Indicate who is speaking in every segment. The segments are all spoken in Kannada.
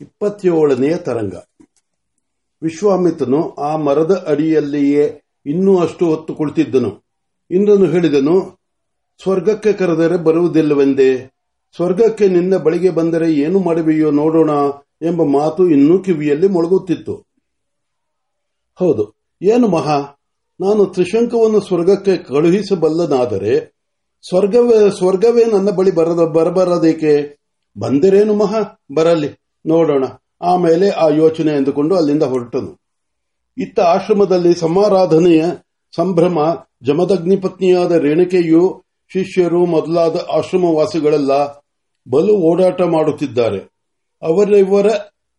Speaker 1: ಇಪ್ಪತ್ತೇಳನೆಯ ತರಂಗ. ವಿಶ್ವಾಮಿತ್ರನು ಆ ಮರದ ಅಡಿಯಲ್ಲಿಯೇ ಇನ್ನೂ ಅಷ್ಟು ಹೊತ್ತು ಕುಳಿತಿದ್ದನು. ಇಂದ್ರನು ಹೇಳಿದನು, ಸ್ವರ್ಗಕ್ಕೆ ಕರೆದರೆ ಬರುವುದಿಲ್ಲವೆಂದೇ. ಸ್ವರ್ಗಕ್ಕೆ ನಿನ್ನ ಬಳಿಗೆ ಬಂದರೆ ಏನು ಮಾಡುವೆಯೋ ನೋಡೋಣ ಎಂಬ ಮಾತು ಇನ್ನೂ ಕಿವಿಯಲ್ಲಿ ಮೊಳಗುತ್ತಿತ್ತು. ಹೌದು, ಏನು ಮಹಾ, ನಾನು ತ್ರಿಶಂಕವನ್ನು ಸ್ವರ್ಗಕ್ಕೆ ಕಳುಹಿಸಬಲ್ಲನಾದರೆ ಸ್ವರ್ಗವೇ ಸ್ವರ್ಗವೇ ನನ್ನ ಬಳಿ ಬರದ, ಬರಬಾರದೇಕೆ? ಬಂದಿರೇನು ಮಹಾ, ಬರಲಿ. ನೋಡೋಣ. ಆಮೇಲೆ ಆ ಯೋಚನೆ ಎಂದುಕೊಂಡು ಅಲ್ಲಿಂದ ಹೊರಟನು. ಇತ್ತ ಆಶ್ರಮದಲ್ಲಿ ಸಮಾರಾಧನೆಯ ಸಂಭ್ರಮ, ಜಮದಗ್ನಿ ಪತ್ನಿಯಾದ ರೇಣುಕೆಯು ಶಿಷ್ಯರು ಮೊದಲಾದ ಆಶ್ರಮವಾಸಿಗಳೆಲ್ಲ ಬಲು ಓಡಾಟ ಮಾಡುತ್ತಿದ್ದಾರೆ. ಅವರಿವರ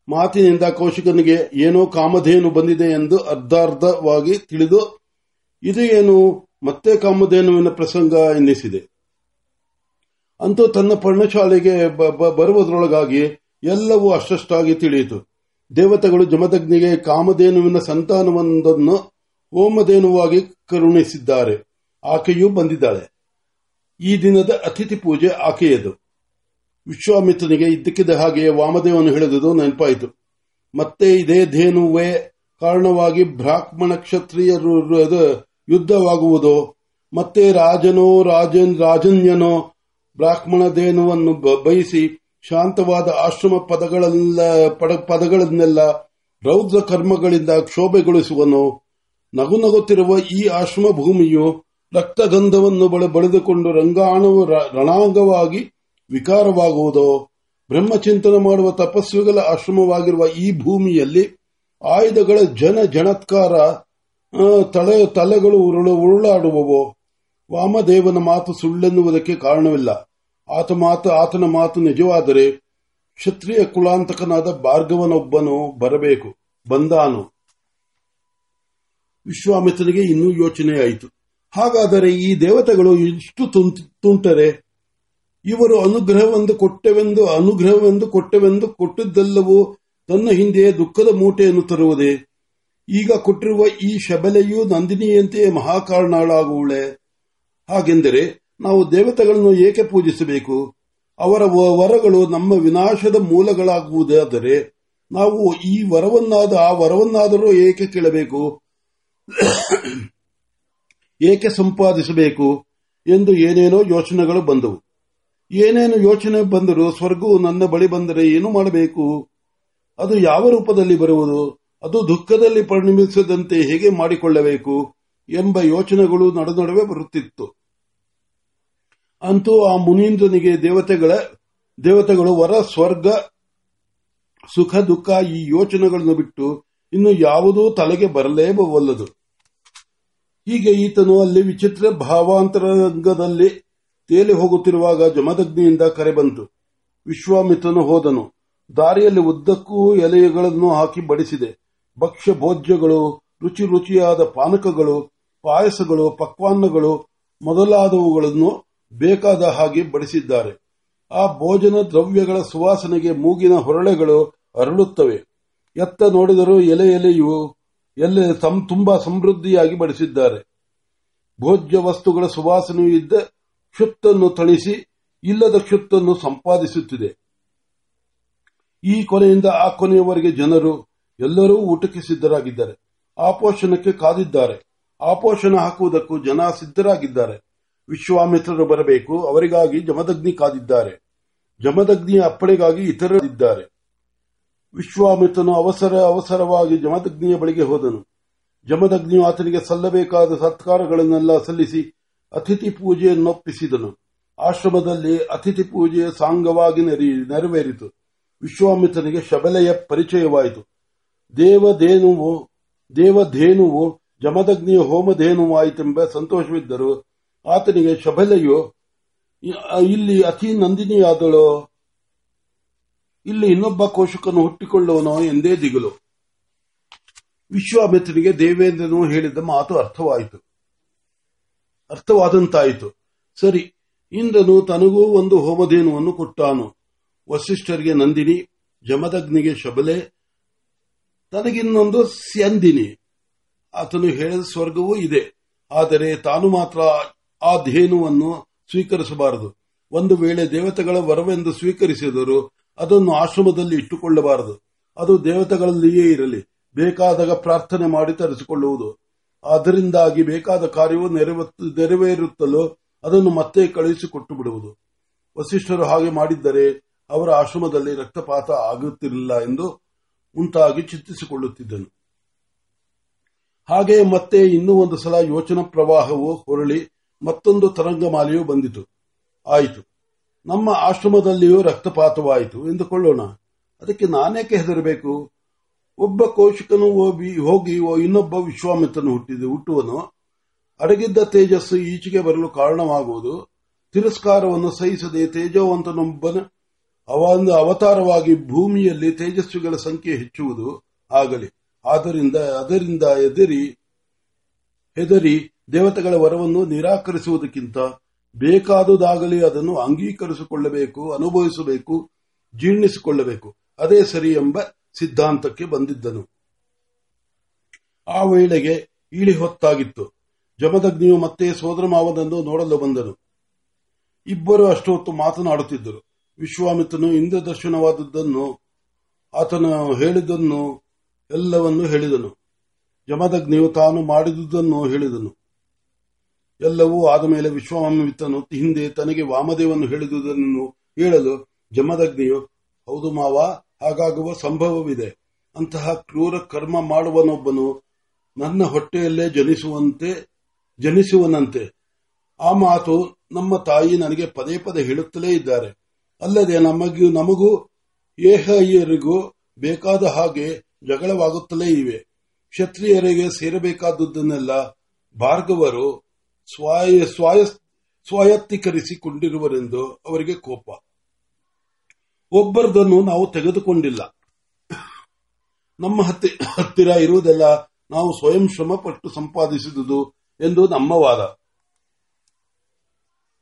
Speaker 1: ಮಾತಿನಿಂದ ಕೌಶಿಕನಿಗೆ ಏನೋ ಕಾಮಧೇನು ಬಂದಿದೆ ಎಂದು ಅರ್ಧಾರ್ಧವಾಗಿ ತಿಳಿದು, ಇದು ಏನು ಮತ್ತೆ ಕಾಮಧೇನುವಿನ ಪ್ರಸಂಗ ಎನ್ನಿಸಿದೆ. ಅಂತೂ ತನ್ನ ಪರ್ಣಶಾಲೆಗೆ ಬರುವುದರೊಳಗಾಗಿ ಎಲ್ಲವೂ ಅಷ್ಟಷ್ಟಾಗಿ ತಿಳಿಯಿತು. ದೇವತೆಗಳು ಜಮದಗ್ನಿಗೆ ಕಾಮಧೇನುವಿನ ಸಂತಾನವೊಂದನ್ನು ಓಮಧೇನುವಾಗಿ ಕರುಣಿಸಿದ್ದಾರೆ. ಆಕೆಯೂ ಬಂದಿದ್ದಾಳೆ. ಈ ದಿನದ ಅತಿಥಿ ಪೂಜೆ ಆಕೆಯದು. ವಿಶ್ವಾಮಿತ್ರನಿಗೆ ಇದ್ದಕ್ಕಿದ್ದ ಹಾಗೆ ವಾಮದೇವನು ಹೇಳಿದುದು ನೆನಪಾಯಿತು. ಮತ್ತೆ ಇದೇ ಧೇನುವೇ ಕಾರಣವಾಗಿ ಬ್ರಾಹ್ಮಣ ಕ್ಷತ್ರಿಯರು ಯುದ್ಧವಾಗುವುದು, ಮತ್ತೆ ರಾಜನೋ ರಾಜನ್ ರಾಜನ್ಯನೋ ಬ್ರಾಹ್ಮಣ ಧೇನುವನ್ನು ಬಯಸಿ ಶಾಂತವಾದ ಆಶ್ರಮ ಪದಗಳೆಲ್ಲ ಪದಗಳನ್ನೆಲ್ಲ ರೌದ್ರ ಕರ್ಮಗಳಿಂದ ಕ್ಷೋಭೆಗೊಳಿಸುವನು. ನಗು ನಗುತ್ತಿರುವ ಈ ಆಶ್ರಮ ಭೂಮಿಯು ರಕ್ತಗಂಧವನ್ನು ಬಳಿದುಕೊಂಡು ರಂಗಾಣವು ರಣಾಂಗವಾಗಿ ವಿಕಾರವಾಗುವುದು. ಬ್ರಹ್ಮಚಿಂತನೆ ಮಾಡುವ ತಪಸ್ವಿಗಳ ಆಶ್ರಮವಾಗಿರುವ ಈ ಭೂಮಿಯಲ್ಲಿ ಆಯುಧಗಳ ಜನ ಜನತ್ಕಾರ ತಲೆ, ತಲೆಗಳು ಉರುಳು, ಉರುಳಾಡುವವೋ. ವಾಮದೇವನ ಮಾತು ಸುಳ್ಳೆನ್ನುವುದಕ್ಕೆ ಕಾರಣವಿಲ್ಲ. ಆತ ಮಾತು, ಆತನ ಮಾತು ನಿಜವಾದರೆ ಕ್ಷತ್ರಿಯ ಕುಲಾಂತಕನಾದ ಭಾರ್ಗವನೊಬ್ಬನು ಬರಬೇಕು, ಬಂದಾನು. ವಿಶ್ವಾಮಿತ್ರನಿಗೆ ಇನ್ನೂ ಯೋಚನೆಯಾಯಿತು ಹಾಗಾದರೆ ಈ ದೇವತೆಗಳು ಇಷ್ಟು ತುಂಟರೆ? ಇವರು ಅನುಗ್ರಹವೆಂದು ಕೊಟ್ಟೆವೆಂದು ಅನುಗ್ರಹವೆಂದು ಕೊಟ್ಟೆವೆಂದು ಕೊಟ್ಟಿದ್ದೆಲ್ಲವೂ ತನ್ನ ಹಿಂದೆ ದುಃಖದ ಮೂಟೆಯನ್ನು ತರುವುದೇ? ಈಗ ಕೊಟ್ಟಿರುವ ಈ ಶಬಲೆಯು ನಂದಿನಿಯಂತೆಯೇ ಮಹಾಕಾರಣಾಳಾಗುವಳೆ ಹಾಗೆಂದರೆ ನಾವು ದೇವತೆಗಳನ್ನು ಏಕೆ ಪೂಜಿಸಬೇಕು? ಅವರ ವರಗಳು ನಮ್ಮ ವಿನಾಶದ ಮೂಲಗಳಾಗುವುದಾದರೆ ನಾವು ಈ ವರವನ್ನಾದ ಆ ವರವನ್ನಾದರೂ ಏಕೆ ಕೇಳಬೇಕು? ಏಕೆ ಸಂಪಾದಿಸಬೇಕು ಎಂದು ಏನೇನೋ ಯೋಚನೆಗಳು ಬಂದವು. ಏನೇನು ಯೋಚನೆ ಬಂದರೂ ಸ್ವರ್ಗವು ನನ್ನ ಬಳಿ ಬಂದರೆ ಏನು ಮಾಡಬೇಕು? ಅದು ಯಾವ ರೂಪದಲ್ಲಿ ಬರುವುದು? ಅದು ದುಃಖದಲ್ಲಿ ಪರಿಣಮಿಸದಂತೆ ಹೇಗೆ ಮಾಡಿಕೊಳ್ಳಬೇಕು ಎಂಬ ಯೋಚನೆಗಳು ನಡುವೆ ಬರುತ್ತಿತ್ತು. ಅಂತೂ ಆ ಮುನೀಂದ್ರನಿಗೆ ದೇವತೆಗಳ, ದೇವತೆಗಳು ವರ, ಸ್ವರ್ಗ, ಸುಖ, ದುಃಖ ಈ ಯೋಚನೆಗಳನ್ನು ಬಿಟ್ಟು ಇನ್ನು ಯಾವುದೂ ತಲೆಗೆ ಬರಲೇಬಲ್ಲದು. ಹೀಗೆ ಈತನು ಅಲ್ಲಿ ವಿಚಿತ್ರ ಭಾವಾಂತರಂಗದಲ್ಲಿ ತೇಲಿ ಹೋಗುತ್ತಿರುವಾಗ ಜಮದಗ್ನಿಯಿಂದ ಕರೆ ಬಂತು. ವಿಶ್ವಾಮಿತ್ರನು ಹೋದನು. ದಾರಿಯಲ್ಲಿ ಉದ್ದಕ್ಕೂ ಎಲೆಗಳನ್ನು ಹಾಕಿ ಬಡಿಸಿದೆ. ಭಕ್ಷ್ಯ ಭೋಜ್ಯಗಳು ರುಚಿ ರುಚಿಯಾದ ಪಾನಕಗಳು, ಪಾಯಸಗಳು, ಪಕ್ವಾನ್ನಗಳು ಮೊದಲಾದವುಗಳನ್ನು ಬೇಕಾದ ಹಾಗೆ ಬಡಿಸಿದ್ದಾರೆ. ಆ ಭೋಜನ ದ್ರವ್ಯಗಳ ಸುವಾಸನೆಗೆ ಮೂಗಿನ ಹೊರಳೆಗಳು ಅರಳುತ್ತವೆ. ಎತ್ತ ನೋಡಿದರೂ ಎಲೆ ಎಲೆಯು ಎಲೆ ತುಂಬಾ ಸಮೃದ್ಧಿಯಾಗಿ ಬಡಿಸಿದ್ದಾರೆ. ಭೋಜ್ಯ ವಸ್ತುಗಳ ಸುವಾಸನೆಯು ಇದ್ದ ಕ್ಷುತ್ತನ್ನು ಥಳಿಸಿ ಇಲ್ಲದ ಕ್ಷುತ್ತನ್ನು ಸಂಪಾದಿಸುತ್ತಿದೆ. ಈ ಕೊನೆಯಿಂದ ಆ ಕೊನೆಯವರೆಗೆ ಜನರು ಎಲ್ಲರೂ ಊಟಕ್ಕೆ ಸಿದ್ಧರಾಗಿದ್ದಾರೆ. ಆಪೋಷಣಕ್ಕೆ ಕಾದಿದ್ದಾರೆ. ಆಪೋಷಣ ಹಾಕುವುದಕ್ಕೂ ಜನ ಸಿದ್ಧರಾಗಿದ್ದಾರೆ. ವಿಶ್ವಾಮಿತ್ರರು ಬರಬೇಕು, ಅವರಿಗಾಗಿ ಜಮದಗ್ನಿ ಕಾದಿದ್ದಾರೆ. ಜಮದಗ್ನಿಯ ಅಪ್ಪಣೆಗಾಗಿ ಇತರರಿದ್ದಾರೆ. ವಿಶ್ವಾಮಿತ್ರನು ಅವಸರ, ಅವಸರವಾಗಿ ಜಮದಗ್ನಿಯ ಬಳಿಗೆ ಹೋದನು. ಜಮದಗ್ನಿಯು ಆತನಿಗೆ ಸಲ್ಲಬೇಕಾದ ಸತ್ಕಾರಗಳನ್ನೆಲ್ಲ ಸಲ್ಲಿಸಿ ಅತಿಥಿ ಪೂಜೆಯನ್ನೊಪ್ಪಿಸಿದನು. ಆಶ್ರಮದಲ್ಲಿ ಅತಿಥಿ ಪೂಜೆಯ ಸಾಂಗವಾಗಿ ನೆರವೇರಿತು. ವಿಶ್ವಾಮಿತ್ರನಿಗೆ ಶಬಲೆಯ ಪರಿಚಯವಾಯಿತು. ದೇವಧೇನುವು ದೇವಧೇನುವು, ಜಮದಗ್ನಿಯ ಹೋಮಧೇನುವಾಯಿತೆಂಬ ಸಂತೋಷವಿದ್ದರು ಆತನಿಗೆ ಶಬಲೆಯು ಇಲ್ಲಿ ಅತಿ ನಂದಿನಿಯಾದಳು. ಇಲ್ಲಿ ಇನ್ನೊಬ್ಬ ಕೋಶಕನು ಹುಟ್ಟಿಕೊಳ್ಳುವನೋ ಎಂದೇ ದಿಗಲು. ವಿಶ್ವಾಮಿತ್ರನಿಗೆ ದೇವೇಂದ್ರನು ಹೇಳಿದ ಮಾತು ಅರ್ಥವಾಯಿತು. ಅರ್ಥವಾದಂತಾಯಿತು. ಸರಿ, ಇಂದ್ರನು ತನಗೂ ಒಂದು ಹೋಮಧೇನುವನ್ನು ಕೊಟ್ಟಾನು. ವಸಿಷ್ಠರಿಗೆ ನಂದಿನಿ, ಜಮದಗ್ನಿಗೆ ಶಬಲೆ, ತನಗಿನ್ನೊಂದು ಸ್ಯಂದಿನಿ. ಆತನು ಹೇಳಿದ ಸ್ವರ್ಗವೂ ಇದೆ. ಆದರೆ ತಾನು ಮಾತ್ರ ಆ ಧೇನುವನ್ನು ಸ್ವೀಕರಿಸಬಾರದು. ಒಂದು ವೇಳೆ ದೇವತೆಗಳ ವರವೆಂದು ಸ್ವೀಕರಿಸಿದರು ಅದನ್ನು ಆಶ್ರಮದಲ್ಲಿ ಇಟ್ಟುಕೊಳ್ಳಬಾರದು. ಅದು ದೇವತೆಗಳಲ್ಲಿಯೇ ಇರಲಿ, ಬೇಕಾದಾಗ ಪ್ರಾರ್ಥನೆ ಮಾಡಿ ತರಿಸಿಕೊಳ್ಳುವುದು. ಅದರಿಂದಾಗಿ ಬೇಕಾದ ಕಾರ್ಯವು ನೆರವೇರುತ್ತಲೋ ಅದನ್ನು ಮತ್ತೆ ಕಳುಹಿಸಿಕೊಟ್ಟು ಬಿಡುವುದು. ವಸಿಷ್ಠರು ಹಾಗೆ ಮಾಡಿದ್ದರೆ ಅವರ ಆಶ್ರಮದಲ್ಲಿ ರಕ್ತಪಾತ ಆಗುತ್ತಿರಲಿಲ್ಲ ಎಂದು ಉಂಟಾಗಿ ಚಿಂತಿಸಿಕೊಳ್ಳುತ್ತಿದ್ದನು ಹಾಗೆ ಮತ್ತೆ ಇನ್ನೂ ಒಂದು ಸಲ ಯೋಚನಾ ಪ್ರವಾಹವು ಹೊರಳಿ ಮತ್ತೊಂದು ತರಂಗಮಾಲೆಯು ಬಂದಿತು. ಆಯಿತು. ನಮ್ಮ ಆಶ್ರಮದಲ್ಲಿಯೂ ರಕ್ತಪಾತವಾಯಿತು. ಎಂದುಕೊಳ್ಳೋಣ. ಅದಕ್ಕೆ ನಾನೇಕೆ ಹೆದರಬೇಕು? ಒಬ್ಬ ಕೌಶಿಕನು ಹೋಗಿ ಇನ್ನೊಬ್ಬ ವಿಶ್ವಾಮಿತ್ರನು ಹುಟ್ಟಿದ, ಹುಟ್ಟುವನು. ಅಡಗಿದ್ದ ತೇಜಸ್ಸು ಈಚೆಗೆ ಬರಲು ಕಾರಣವಾಗುವುದು. ತಿರಸ್ಕಾರವನ್ನು ಸಹಿಸದೆ ತೇಜವಂತನೊಬ್ಬನ ಅವತಾರವಾಗಿ ಭೂಮಿಯಲ್ಲಿ ತೇಜಸ್ವಿಗಳ ಸಂಖ್ಯೆ ಹೆಚ್ಚುವುದು ಆಗಲಿ. ಆದ್ದರಿಂದ, ಅದರಿಂದ ಎದರಿ ಹೆದರಿ ದೇವತೆಗಳ ವರವನ್ನು ನಿರಾಕರಿಸುವುದಕ್ಕಿಂತ ಬೇಕಾದುದಾಗಲಿ ಅದನ್ನು ಅಂಗೀಕರಿಸಿಕೊಳ್ಳಬೇಕು, ಅನುಭವಿಸಬೇಕು, ಜೀರ್ಣಿಸಿಕೊಳ್ಳಬೇಕು. ಅದೇ ಸರಿ ಎಂಬ ಸಿದ್ಧಾಂತಕ್ಕೆ ಬಂದಿದ್ದನು. ಆ ವೇಳೆಗೆ ಇಳಿ ಹೊತ್ತಾಗಿತ್ತು. ಜಮದಗ್ನಿಯು ಮತ್ತೆ ಸೋದರ ಮಾವನನ್ನು ನೋಡಲು ಬಂದನು. ಇಬ್ಬರು ಅಷ್ಟೊತ್ತು ಮಾತನಾಡುತ್ತಿದ್ದರು. ವಿಶ್ವಾಮಿತ್ರನು ಇಂದ್ರ ದರ್ಶನವಾದದ್ದನ್ನು ಆತನು ಹೇಳಿದ್ದನ್ನು, ಎಲ್ಲವನ್ನೂ ಹೇಳಿದನು. ಜಮದಗ್ನಿಯು ತಾನು ಮಾಡಿದುದನ್ನು ಹೇಳಿದನು. ಎಲ್ಲವೂ ಆದ ಮೇಲೆ ವಿಶ್ವಾಮಿತ್ರನು ಹಿಂದೆ ತನಗೆ ವಾಮದೇವನ್ನು ಹೇಳಿದುದನ್ನು ಹೇಳಲು ಜಮದಗ್ನಿಯು, ಹೌದು ಮಾವ, ಹಾಗಾಗುವ ಸಂಭವವಿದೆ. ಅಂತಹ ಕ್ರೂರ ಕರ್ಮ ಮಾಡುವನೊಬ್ಬನು ನನ್ನ ಹೊಟ್ಟೆಯಲ್ಲೇ ಜನಿಸುವಂತೆ, ಜನಿಸುವನಂತೆ. ಆ ಮಾತು ನಮ್ಮ ತಾಯಿ ನನಗೆ ಪದೇ ಪದೇ ಹೇಳುತ್ತಲೇ ಇದ್ದಾರೆ. ಅಲ್ಲದೆ ನಮಗೂ ನಮಗೂ ಏಹಯ್ಯರಿಗೂ ಬೇಕಾದ ಹಾಗೆ ಜಗಳವಾಗುತ್ತಲೇ ಇವೆ. ಕ್ಷತ್ರಿಯರಿಗೆ ಸೇರಬೇಕಾದದ್ದನ್ನೆಲ್ಲ ಭಾರ್ಗವರು ಸ್ವಾಯತ್ತೀಕರಿಸಿಕೊಂಡಿರುವರೆಂದು ಅವರಿಗೆ ಕೋಪ. ಒಬ್ಬರದನ್ನು ನಾವು ತೆಗೆದುಕೊಂಡಿಲ್ಲ. ನಮ್ಮ ಹತ್ತಿರ ಇರುವುದೆಲ್ಲ ನಾವು ಸ್ವಯಂ ಶ್ರಮ ಪಟ್ಟು ಸಂಪಾದಿಸಿದುದು ಎಂದು ನಮ್ಮ ವಾದ.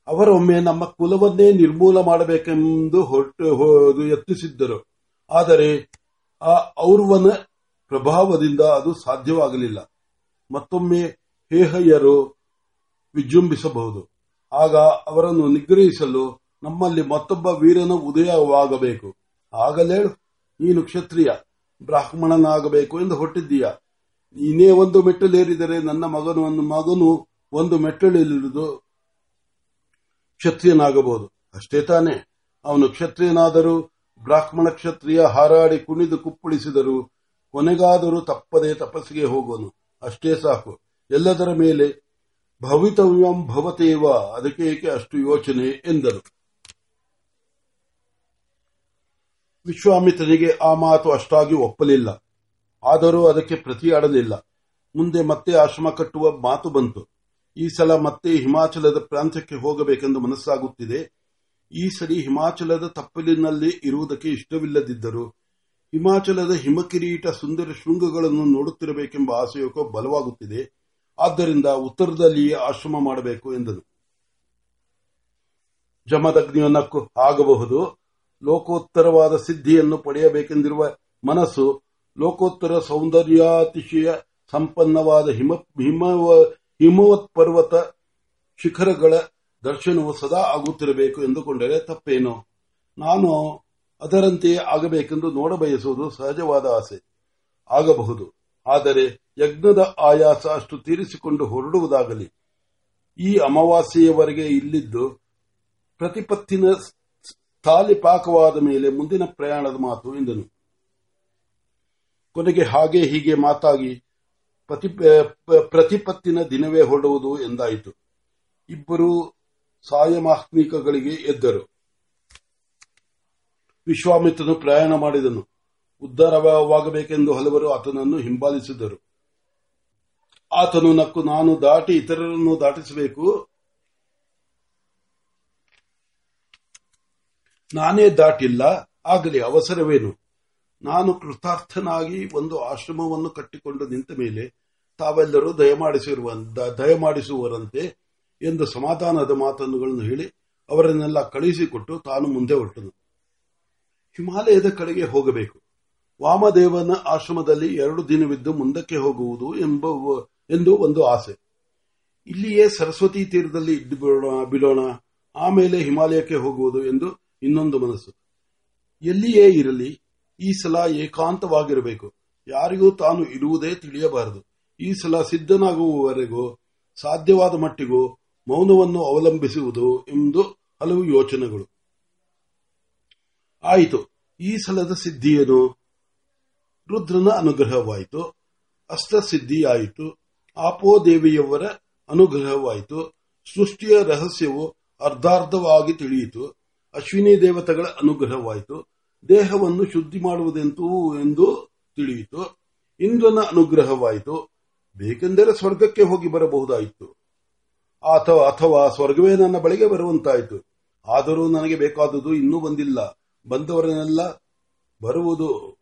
Speaker 1: ಅವರೊಮ್ಮೆ ನಮ್ಮ ಕುಲವನ್ನೇ ನಿರ್ಮೂಲ ಮಾಡಬೇಕೆಂದು ಹೊರಟು ಯತ್ನಿಸಿದ್ದರು. ಆದರೆ ಆ ಔರ್ವನ ಪ್ರಭಾವದಿಂದ ಅದು ಸಾಧ್ಯವಾಗಲಿಲ್ಲ. ಮತ್ತೊಮ್ಮೆ ಹೇಹಯ್ಯರು ವಿಜೃಂಭಿಸಬಹುದು. ಆಗ ಅವರನ್ನು ನಿಗ್ರಹಿಸಲು ನಮ್ಮಲ್ಲಿ ಮತ್ತೊಬ್ಬ ವೀರನ ಉದಯವಾಗಬೇಕು. ಆಗಲೇಳು ನೀನು ಕ್ಷತ್ರಿಯ, ಬ್ರಾಹ್ಮಣನಾಗಬೇಕು ಎಂದು ಹೊಟ್ಟಿದ್ದೀಯ ನೀನೇ ಒಂದು ಮೆಟ್ಟಲೇರಿದರೆ ನನ್ನ ಮಗನು ಮಗನು ಒಂದು ಮೆಟ್ಟಲಿಳಿದು ಕ್ಷತ್ರಿಯನಾಗಬಹುದು. ಅಷ್ಟೇ ತಾನೇ, ಅವನು ಕ್ಷತ್ರಿಯನಾದರೂ ಬ್ರಾಹ್ಮಣ ಕ್ಷತ್ರಿಯ ಹಾರಾಡಿ ಕುಣಿದು ಕುಪ್ಪಳಿಸಿದರು ಕೊನೆಗಾದರೂ ತಪ್ಪದೆ ತಪಸ್ಸಿಗೆ ಹೋಗೋನು ಅಷ್ಟೇ ಸಾಕು. ಎಲ್ಲದರ ಮೇಲೆ ಭವಿತವ್ಯಂ ಭವತೇವ, ಅದಕ್ಕೆ ಅಷ್ಟು ಯೋಚನೆ ಎಂದರು. ವಿಶ್ವಾಮಿತ್ರನಿಗೆ ಆ ಮಾತು ಅಷ್ಟಾಗಿ ಒಪ್ಪಲಿಲ್ಲ. ಆದರೂ ಅದಕ್ಕೆ ಪ್ರತಿಯಾಡಲಿಲ್ಲ. ಮುಂದೆ ಮತ್ತೆ ಆಶ್ರಮ ಕಟ್ಟುವ ಮಾತು ಬಂತು. ಈ ಸಲ ಮತ್ತೆ ಹಿಮಾಚಲದ ಪ್ರಾಂತ್ಯಕ್ಕೆ ಹೋಗಬೇಕೆಂದು ಮನಸ್ಸಾಗುತ್ತಿದೆ. ಈ ಸರಿ ಹಿಮಾಚಲದ ತಪ್ಪಲಿನಲ್ಲಿ ಇರುವುದಕ್ಕೆ ಇಷ್ಟವಿಲ್ಲದಿದ್ದರು, ಹಿಮಾಚಲದ ಹಿಮಕಿರೀಟ ಸುಂದರ ಶೃಂಗಗಳನ್ನು ನೋಡುತ್ತಿರಬೇಕೆಂಬ ಆಸೆಯೋಕೋ ಬಲವಾಗುತ್ತಿದೆ. ಆದ್ದರಿಂದ ಉತ್ತರದಲ್ಲಿಯೇ ಆಶ್ರಮ ಮಾಡಬೇಕು ಎಂದನು. ಜಮದಗ್ನಿಯನ್ನಕ್ಕೂ ಆಗಬಹುದು. ಲೋಕೋತ್ತರವಾದ ಸಿದ್ಧಿಯನ್ನು ಪಡೆಯಬೇಕೆಂದಿರುವ ಮನಸ್ಸು ಲೋಕೋತ್ತರ ಸೌಂದರ್ಯಾತಿಶಯ ಸಂಪನ್ನವಾದ ಹಿಮ ಹಿಮವತ್ ಪರ್ವತ ಶಿಖರಗಳ ದರ್ಶನವು ಸದಾ ಆಗುತ್ತಿರಬೇಕು ಎಂದುಕೊಂಡರೆ ತಪ್ಪೇನು? ನಾನು ಅದರಂತೆಯೇ ಆಗಬೇಕೆಂದು ನೋಡಬಯಸುವುದು ಸಹಜವಾದ ಆಸೆ. ಆಗಬಹುದು. ಆದರೆ ಯಜ್ಞದ ಆಯಾಸ ಅಷ್ಟು ತೀರಿಸಿಕೊಂಡು ಹೊರಡುವುದಾಗಲಿ, ಈ ಅಮಾವಾಸ್ಯೆಯವರೆಗೆ ಇಲ್ಲಿದ್ದು ಪ್ರತಿಪತ್ತಿನ ತಾಲಿಪಾಕವಾದ ಮೇಲೆ ಮುಂದಿನ ಪ್ರಯಾಣದ ಮಾತು ಎಂದನು. ಕೊನೆಗೆ ಹಾಗೆ ಹೀಗೆ ಮಾತಾಗಿ ಪ್ರತಿಪತ್ತಿನ ದಿನವೇ ಹೊರಡುವುದು ಎಂದಾಯಿತು. ಇಬ್ಬರು ಸಾಯಮಾತ್ಮಿಕಗಳಿಗೆ ಎದ್ದರು. ವಿಶ್ವಾಮಿತ್ರನು ಪ್ರಯಾಣ ಮಾಡಿದನು. ಉದ್ಧಾರವಾಗಬೇಕೆಂದು ಹಲವರು ಆತನನ್ನು ಹಿಂಬಾಲಿಸಿದರು. ಆತನು ನಕ್ಕು ನಾನು ದಾಟಿ ಇತರರನ್ನು ದಾಟಿಸಬೇಕು. ನಾನೇ ದಾಟಿಲ್ಲ, ಆಗಲಿ ಅವಸರವೇನು? ನಾನು ಕೃತಾರ್ಥನಾಗಿ ಒಂದು ಆಶ್ರಮವನ್ನು ಕಟ್ಟಿಕೊಂಡು ನಿಂತ ಮೇಲೆ ತಾವೆಲ್ಲರೂ ದಯಮಾಡಿಸಿರುವ ದಯಮಾಡಿಸುವರಂತೆ ಎಂದು ಸಮಾಧಾನದ ಮಾತನ್ನುಗಳನ್ನು ಹೇಳಿ ಅವರನ್ನೆಲ್ಲ ಕಳುಹಿಸಿಕೊಟ್ಟು ತಾನು ಮುಂದೆ ಹೊರಟನು. ಹಿಮಾಲಯದ ಕಡೆಗೆ ಹೋಗಬೇಕು. ವಾಮದೇವನ ಆಶ್ರಮದಲ್ಲಿ ಎರಡು ದಿನವಿದ್ದು ಮುಂದಕ್ಕೆ ಹೋಗುವುದು ಎಂಬ ಎಂದು ಒಂದು ಆಸೆ. ಇಲ್ಲಿಯೇ ಸರಸ್ವತಿ ತೀರದಲ್ಲಿ ಇದ್ದು ಬಿಡೋಣ, ಆಮೇಲೆ ಹಿಮಾಲಯಕ್ಕೆ ಹೋಗುವುದು ಎಂದು ಇನ್ನೊಂದು ಮನಸ್ಸು. ಎಲ್ಲಿಯೇ ಇರಲಿ, ಈ ಸಲ ಏಕಾಂತವಾಗಿರಬೇಕು. ಯಾರಿಗೂ ತಾನು ಇರುವುದೇ ತಿಳಿಯಬಾರದು. ಈ ಸಲ ಸಿದ್ಧನಾಗುವವರೆಗೂ, ಸಾಧ್ಯವಾದ ಮಟ್ಟಿಗೂ ಮೌನವನ್ನು ಅವಲಂಬಿಸುವುದು ಎಂದು ಹಲವು ಯೋಚನೆಗಳು. ಆಯಿತು. ಈ ಸಲದ ಸಿದ್ಧಿಯೇನು? ರುದ್ರನ ಅನುಗ್ರಹವಾಯಿತು. ಅಷ್ಟಸಿದ್ಧಿಯಾಯಿತು ಆಪೋದೇವಿಯವರ ಅನುಗ್ರಹವಾಯಿತು. ಸೃಷ್ಟಿಯ ರಹಸ್ಯವು ಅರ್ಧಾರ್ಧವಾಗಿ ತಿಳಿಯಿತು. ಅಶ್ವಿನಿ ದೇವತೆಗಳ ಅನುಗ್ರಹವಾಯಿತು. ದೇಹವನ್ನು ಶುದ್ಧಿ ಮಾಡುವುದೆಂತೂ ಎಂದು ತಿಳಿಯಿತು. ಇಂದ್ರನ ಅನುಗ್ರಹವಾಯಿತು. ಬೇಕೆಂದರೆ ಸ್ವರ್ಗಕ್ಕೆ ಹೋಗಿ ಬರಬಹುದಾಯಿತು. ಅಥವಾ ಅಥವಾ ಸ್ವರ್ಗವೇ ನನ್ನ ಬಳಿಗೆ ಬರುವಂತಾಯಿತು. ಆದರೂ ನನಗೆ ಬೇಕಾದುದು ಇನ್ನೂ ಬಂದಿಲ್ಲ. ಬಂದವರನ್ನೆಲ್ಲ ಬರುವುದು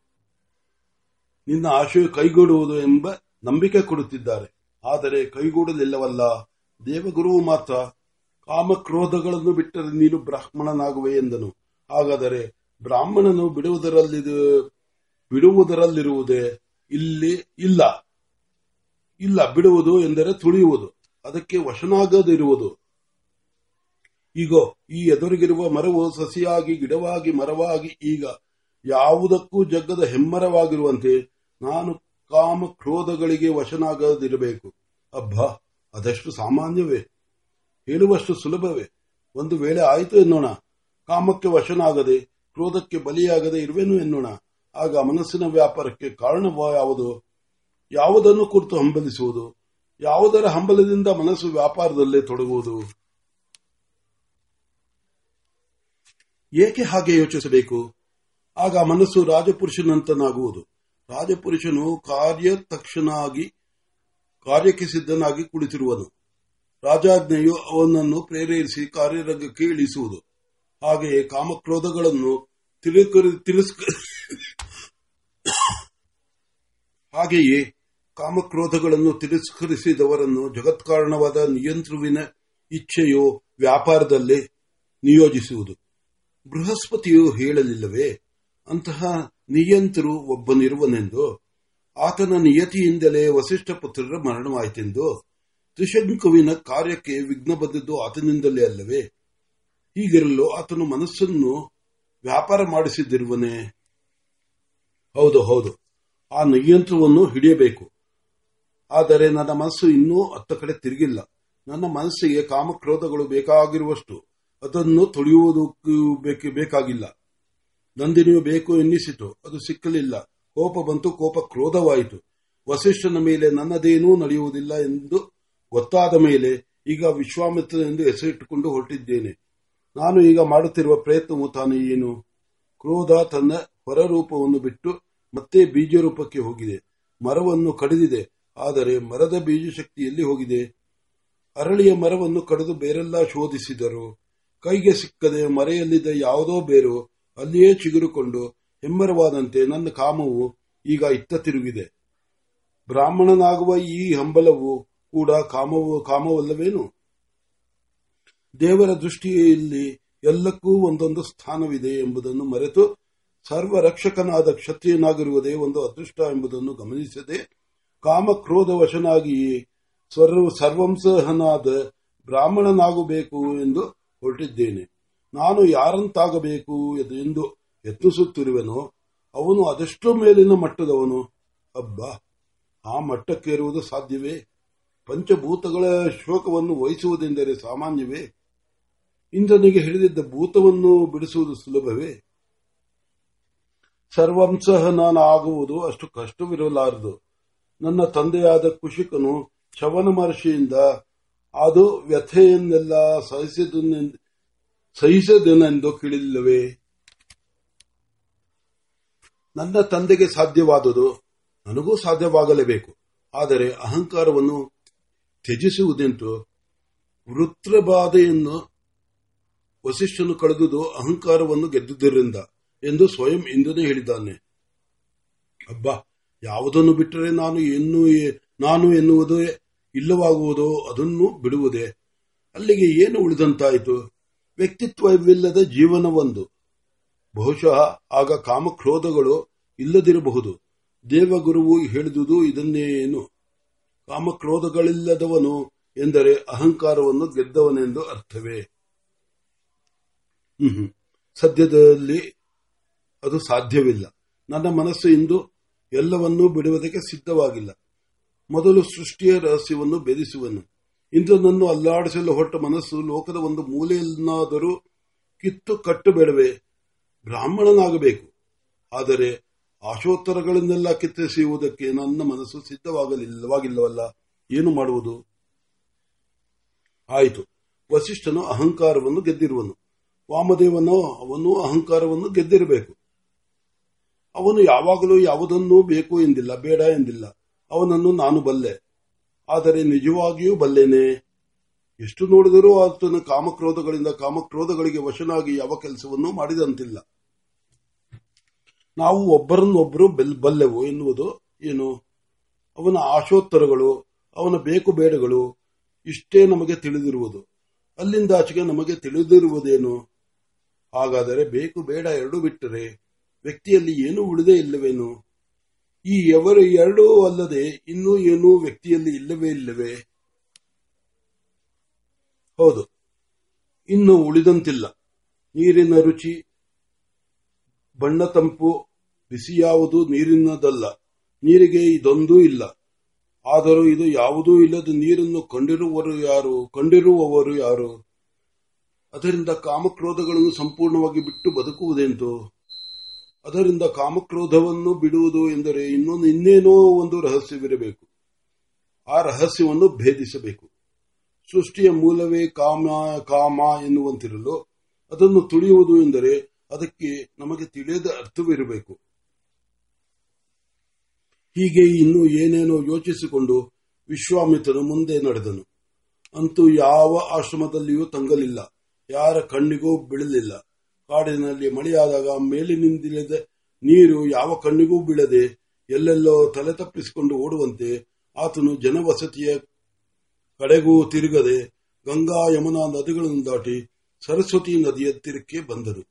Speaker 1: ನಿನ್ನ ಆಶಯ ಕೈಗೂಡುವುದು ಎಂಬ ನಂಬಿಕೆ ಕೊಡುತ್ತಿದ್ದಾರೆ. ಆದರೆ ಕೈಗೂಡಲಿಲ್ಲವಲ್ಲ. ದೇವಗುರುವು ಮಾತ್ರ, ಕಾಮಕ್ರೋಧಗಳನ್ನು ಬಿಟ್ಟರೆ ನೀನು ಬ್ರಾಹ್ಮಣನಾಗುವೆ ಎಂದನು. ಹಾಗಾದರೆ ಬ್ರಾಹ್ಮಣನು ಬಿಡುವುದರಲ್ಲಿ ಬಿಡುವುದರಲ್ಲಿರುವುದೇ? ಇಲ್ಲಿ ಇಲ್ಲ. ಇಲ್ಲ, ಬಿಡುವುದು ಎಂದರೆ ತುಳಿಯುವುದು. ಅದಕ್ಕೆ ವಶನಾಗದಿರುವುದು. ಈಗ ಈ ಎದುರಿಗಿರುವ ಮರವು ಸಸಿಯಾಗಿ, ಗಿಡವಾಗಿ, ಮರವಾಗಿ, ಈಗ ಯಾವುದಕ್ಕೂ ಜಗ್ಗದ ಹೆಮ್ಮರವಾಗಿರುವಂತೆ ನಾನು ಕಾಮ ಕ್ರೋಧಗಳಿಗೆ ವಶನಾಗದಿರಬೇಕು. ಅಬ್ಬಾ, ಅದಷ್ಟು ಸಾಮಾನ್ಯವೇ? ಹೇಳುವಷ್ಟು ಸುಲಭವೇ? ಒಂದು ವೇಳೆ ಆಯಿತು ಎನ್ನೋಣ. ಕಾಮಕ್ಕೆ ವಶನಾಗದೆ, ಕ್ರೋಧಕ್ಕೆ ಬಲಿಯಾಗದೆ ಇರುವೆನು ಎನ್ನೋಣ. ಆಗ ಮನಸ್ಸಿನ ವ್ಯಾಪಾರಕ್ಕೆ ಕಾರಣ ಯಾವುದು? ಯಾವುದನ್ನು ಕುರಿತು ಹಂಬಲಿಸುವುದು? ಯಾವುದರ ಹಂಬಲದಿಂದ ಮನಸ್ಸು ವ್ಯಾಪಾರದಲ್ಲೇ ತೊಡಗುವುದು? ಏಕೆ ಹಾಗೆ ಯೋಚಿಸಬೇಕು? ಆಗ ಮನಸ್ಸು ರಾಜಪುರುಷನಂತನಾಗುವುದು. ರಾಜಪುರುಷನು ಕಾರ್ಯ ತಕ್ಷಣಾಗಿ ಕಾರ್ಯಕ್ಕೆ ಸಿದ್ಧನಾಗಿ ಕುಳಿತಿರುವನು. ರಾಜಾಜ್ಞೆಯು ಅವನನ್ನು ಪ್ರೇರೇಪಿಸಿ ಕಾರ್ಯರಂಗಕ್ಕೆ ಇಳಿಸುವುದು. ಹಾಗೆಯೇ ಕಾಮಕ್ರೋಧಗಳನ್ನು ಹಾಗೆಯೇ ಕಾಮಕ್ರೋಧಗಳನ್ನು ತಿರಸ್ಕರಿಸಿದವರನ್ನು ಜಗತ್ಕಾರಣವಾದ ನಿಯಂತ್ರುವಿನ ಇಚ್ಛೆಯು ವ್ಯಾಪಾರದಲ್ಲಿ ನಿಯೋಜಿಸುವುದು. ಬೃಹಸ್ಪತಿಯು ಹೇಳಲಿಲ್ಲವೇ, ಅಂತಹ ನಿಯಂತ್ರು ಒಬ್ಬನಿರುವನೆಂದು ಆತನ ನಿಯತಿಯಿಂದಲೇ ವಸಿಷ್ಠ ಪುತ್ರರ ಮರಣವಾಯಿತೆಂದು ತ್ರಿಶಂಕುವಿನ ಕಾರ್ಯಕ್ಕೆ ವಿಘ್ನ ಬಂದದ್ದು ಆತನಿಂದಲೇ ಅಲ್ಲವೇ? ಹೀಗಿರಲು ಆತನು ಮನಸ್ಸನ್ನು ವ್ಯಾಪಾರ ಮಾಡಿಸಿದ್ದಿರುವನೇ ಹೌದು ಹೌದು. ಆ ನಿಯಂತ್ರವನ್ನು ಹಿಡಿಯಬೇಕು. ಆದರೆ ನನ್ನ ಮನಸ್ಸು ಇನ್ನೂ ಅತ್ತ ಕಡೆ ತಿರುಗಿಲ್ಲ. ನನ್ನ ಮನಸ್ಸಿಗೆ ಕಾಮಕ್ರೋಧಗಳು ಬೇಕಾಗಿರುವಷ್ಟು. ಅದನ್ನು ತೊಳೆಯುವುದಕ್ಕೂ ಬೇಕಾಗಿಲ್ಲ. ನಂದಿನಿಯು ಬೇಕು ಎನ್ನಿಸಿತು. ಅದು ಸಿಕ್ಕಲಿಲ್ಲ. ಕೋಪ ಬಂತು, ಕೋಪ ಕ್ರೋಧವಾಯಿತು. ವಸಿಷ್ಠನ ಮೇಲೆ ನನ್ನದೇನೂ ನಡೆಯುವುದಿಲ್ಲ ಎಂದು ಗೊತ್ತಾದ ಮೇಲೆ ಈಗ ವಿಶ್ವಾಮಿತ್ರ ಎಂದು ಹೆಸರಿಟ್ಟುಕೊಂಡು ಹೊರಟಿದ್ದೇನೆ. ನಾನು ಈಗ ಮಾಡುತ್ತಿರುವ ಪ್ರಯತ್ನವು ತಾನು ಏನು? ಕ್ರೋಧ ತನ್ನ ಹೊರರೂಪವನ್ನು ಬಿಟ್ಟು ಮತ್ತೆ ಬೀಜ ರೂಪಕ್ಕೆ ಹೋಗಿದೆ. ಮರವನ್ನು ಕಡಿದಿದೆ, ಆದರೆ ಮರದ ಬೀಜ ಶಕ್ತಿಯಲ್ಲಿ ಹೋಗಿದೆ. ಅರಳಿಯ ಮರವನ್ನು ಕಡಿದು ಬೇರೆಲ್ಲ ಶೋಧಿಸಿದರು. ಕೈಗೆ ಸಿಕ್ಕದೆ ಮರೆಯಲ್ಲಿದ್ದ ಯಾವುದೋ ಬೇರು ಅಲ್ಲಿಯೇ ಚಿಗುರುಕೊಂಡು ಹೆಮ್ಮರವಾದಂತೆ ನನ್ನ ಕಾಮವು ಈಗ ಇತ್ತ ತಿರುಗಿದೆ. ಬ್ರಾಹ್ಮಣನಾಗುವ ಈ ಹಂಬಲವು ಕೂಡ ಕಾಮವು, ಕಾಮವಲ್ಲವೇನು? ದೇವರ ದೃಷ್ಟಿಯಲ್ಲಿ ಎಲ್ಲಕ್ಕೂ ಒಂದೊಂದು ಸ್ಥಾನವಿದೆ ಎಂಬುದನ್ನು ಮರೆತು ಸರ್ವರಕ್ಷಕನಾದ ಕ್ಷತ್ರಿಯನಾಗಿರುವುದೇ ಒಂದು ಅದೃಷ್ಟ ಎಂಬುದನ್ನು ಗಮನಿಸದೆ ಕಾಮಕ್ರೋಧ ವಶನಾಗಿ ಸರ್ವಂಸಹನಾದ ಬ್ರಾಹ್ಮಣನಾಗಬೇಕು ಎಂದು ಹೊರಟಿದ್ದೇನೆ. ನಾನು ಯಾರಂತಾಗಬೇಕು ಎಂದು ಯತ್ನಿಸುತ್ತಿರುವೆನೋ ಅವನು ಅದೆಷ್ಟೋ ಮೇಲಿನ ಮಟ್ಟದವನು. ಅಬ್ಬಾ, ಆ ಮಟ್ಟಕ್ಕೇರುವುದು ಸಾಧ್ಯವೇ? ಪಂಚಭೂತಗಳ ಶೋಕವನ್ನು ವಹಿಸುವುದೆಂದರೆ ಸಾಮಾನ್ಯವೇ? ಇಂದ್ರನಿಗೆ ಹಿಡಿದಿದ್ದ ಭೂತವನ್ನು ಬಿಡಿಸುವುದು ಸುಲಭವೇ? ಸರ್ವಂಸಹ ನಾನು ಆಗುವುದು ಅಷ್ಟು ಕಷ್ಟವಿರಲಾರದು. ನನ್ನ ತಂದೆಯಾದ ಕುಶಿಕನು ಶವನ ಮಹರ್ಷಿಯಿಂದ ಅದು ವ್ಯಥೆಯನ್ನೆಲ್ಲ ಸಹಿಸದನೆಂದು ಕೇಳಿಲ್ಲವೇ? ನನ್ನ ತಂದೆಗೆ ಸಾಧ್ಯವಾದುದು ನನಗೂ ಸಾಧ್ಯವಾಗಲೇಬೇಕು. ಆದರೆ ಅಹಂಕಾರವನ್ನು ತ್ಯಜಿಸುವುದೆಂತು ವೃತ್ರಬಾಧೆಯನ್ನು ವಸಿಷ್ಠನು ಕಳೆದುದು ಅಹಂಕಾರವನ್ನು ಗೆದ್ದುದರಿಂದ ಎಂದು ಸ್ವಯಂ ಇಂದನೇ ಹೇಳಿದ್ದಾನೆ. ಅಬ್ಬಾ, ಯಾವುದನ್ನು ಬಿಟ್ಟರೆ ನಾನು ಎನ್ನು ನಾನು ಎನ್ನುವುದು ಇಲ್ಲವಾಗುವುದೋ ಅದನ್ನು ಬಿಡುವುದೇ? ಅಲ್ಲಿಗೆ ಏನು ಉಳಿದಂತಾಯಿತು? ವ್ಯಕ್ತಿತ್ವವಿಲ್ಲದ ಜೀವನವೊಂದು. ಬಹುಶಃ ಆಗ ಕಾಮಕ್ರೋಧಗಳು ಇಲ್ಲದಿರಬಹುದು. ದೇವಗುರುವು ಹೇಳಿದುದು ಇದನ್ನೇನು ಕಾಮಕ್ರೋಧಗಳಿಲ್ಲದವನು ಎಂದರೆ ಅಹಂಕಾರವನ್ನು ಗೆದ್ದವನೆಂದು ಅರ್ಥವೇ? ಸದ್ಯದಲ್ಲಿ ಅದು ಸಾಧ್ಯವಿಲ್ಲ. ನನ್ನ ಮನಸ್ಸು ಇಂದು ಎಲ್ಲವನ್ನೂ ಬಿಡುವುದಕ್ಕೆ ಸಿದ್ಧವಾಗಿಲ್ಲ. ಮೊದಲು ಸೃಷ್ಟಿಯ ರಹಸ್ಯವನ್ನು ಬೆದಿಸುವನು ಇಂದು ನನ್ನ ಅಲ್ಲಾಡಿಸಲು ಹೊರಟ ಮನಸ್ಸು ಲೋಕದ ಒಂದು ಮೂಲೆಯನ್ನಾದರೂ ಕಿತ್ತು ಕಟ್ಟಬೇಡವೇ. ಬ್ರಾಹ್ಮಣನಾಗಬೇಕು. ಆದರೆ ಆಶೋತ್ತರಗಳನ್ನೆಲ್ಲ ಕಿತ್ತೆಸೆಯುವುದಕ್ಕೆ ನನ್ನ ಮನಸ್ಸು ಸಿದ್ಧವಾಗಲಿಲ್ಲವಾಗಿಲ್ಲವಲ್ಲ? ಏನು ಮಾಡುವುದು? ಆಯಿತು. ವಸಿಷ್ಠನು ಅಹಂಕಾರವನ್ನು ಗೆದ್ದಿರುವನು. ವಾಮದೇವನು, ಅವನು ಅಹಂಕಾರವನ್ನು ಗೆದ್ದಿರಬೇಕು. ಅವನು ಯಾವಾಗಲೂ ಯಾವುದನ್ನೂ ಬೇಕು ಎಂದಿಲ್ಲ, ಬೇಡ ಎಂದಿಲ್ಲ. ಅವನನ್ನು ನಾನು ಬಲ್ಲೆ. ಆದರೆ ನಿಜವಾಗಿಯೂ ಬಲ್ಲೇನೆ. ಎಷ್ಟು ನೋಡಿದರೂ ಆತನ ಕಾಮಕ್ರೋಧಗಳಿಂದ ಕಾಮಕ್ರೋಧಗಳಿಗೆ ವಶನಾಗಿ ಯಾವ ಕೆಲಸವನ್ನೂ ಮಾಡಿದಂತಿಲ್ಲ. ನಾವು ಒಬ್ಬರನ್ನೊಬ್ಬರು ಬಲ್ಲೆವು ಎನ್ನುವುದು ಏನು? ಅವನ ಆಶೋತ್ತರಗಳು, ಅವನ ಬೇಕು ಬೇಡಗಳು ಇಷ್ಟೇ ನಮಗೆ ತಿಳಿದಿರುವುದು. ಅಲ್ಲಿಂದಾಚೆಗೆ ನಮಗೆ ತಿಳಿದಿರುವುದೇನು? ಹಾಗಾದರೆ ಬೇಕು ಬೇಡ ಎರಡು ಬಿಟ್ಟರೆ ವ್ಯಕ್ತಿಯಲ್ಲಿ ಏನೂ ಉಳಿದೇ ಇಲ್ಲವೇನು? ಈ ಎವರು ಎರಡೂ ಅಲ್ಲದೆ ಇನ್ನೂ ಏನೂ ವ್ಯಕ್ತಿಯಲ್ಲಿ ಇಲ್ಲವೇ ಇಲ್ಲವೇ? ಹೌದು. ಇನ್ನು ಉಳಿದಂತಿಲ್ಲ. ನೀರಿನ ರುಚಿ, ಬಣ್ಣ ತಂಪು ಬಿಸಿ ಯಾವುದು ನೀರಿನದಲ್ಲ. ನೀರಿಗೆ ಇದೊಂದೂ ಇಲ್ಲ. ಆದರೂ ಇದು ಯಾವುದೂ ಇಲ್ಲದ ನೀರನ್ನು ಕಂಡಿರುವವರು ಯಾರು? ಕಂಡಿರುವವರು ಯಾರು? ಅದರಿಂದ ಕಾಮಕ್ರೋಧಗಳನ್ನು ಸಂಪೂರ್ಣವಾಗಿ ಬಿಟ್ಟು ಬದುಕುವುದೆಂತು? ಅದರಿಂದ ಕಾಮಕ್ರೋಧವನ್ನು ಬಿಡುವುದು ಎಂದರೆ ಇನ್ನೊಂದು ಇನ್ನೇನೋ ಒಂದು ರಹಸ್ಯವಿರಬೇಕು. ಆ ರಹಸ್ಯವನ್ನು ಭೇದಿಸಬೇಕು. ಸೃಷ್ಟಿಯ ಮೂಲವೇ ಕಾಮ ಕಾಮ ಎನ್ನುವಂತಿರಲು ಅದನ್ನು ತುಳಿಯುವುದು ಎಂದರೆ ಅದಕ್ಕೆ ನಮಗೆ ತಿಳಿಯದ ಅರ್ಥವಿರಬೇಕು. ಹೀಗೆ ಇನ್ನು ಏನೇನೋ ಯೋಚಿಸಿಕೊಂಡು ವಿಶ್ವಾಮಿತ್ರನು ಮುಂದೆ ನಡೆದನು. ಅಂತೂ ಯಾವ ಆಶ್ರಮದಲ್ಲಿಯೂ ತಂಗಲಿಲ್ಲ. ಯಾರ ಕಣ್ಣಿಗೂ ಬೀಳಲಿಲ್ಲ. ಕಾಡಿನಲ್ಲಿ ಮಳೆಯಾದಾಗ ಮೇಲಿನಿಂದಿಲ್ಲದ ನೀರು ಯಾವ ಕಣ್ಣಿಗೂ ಬೀಳದೆ ಎಲ್ಲೆಲ್ಲೋ ತಲೆ ತಪ್ಪಿಸಿಕೊಂಡು ಓಡುವಂತೆ ಆತನು ಜನವಸತಿಯ ಕಡೆಗೂ ತಿರುಗದೆ ಗಂಗಾ ಯಮುನಾ ನದಿಗಳನ್ನು ದಾಟಿ ಸರಸ್ವತಿ ನದಿಯ ತೀರಕ್ಕೆ ಬಂದರು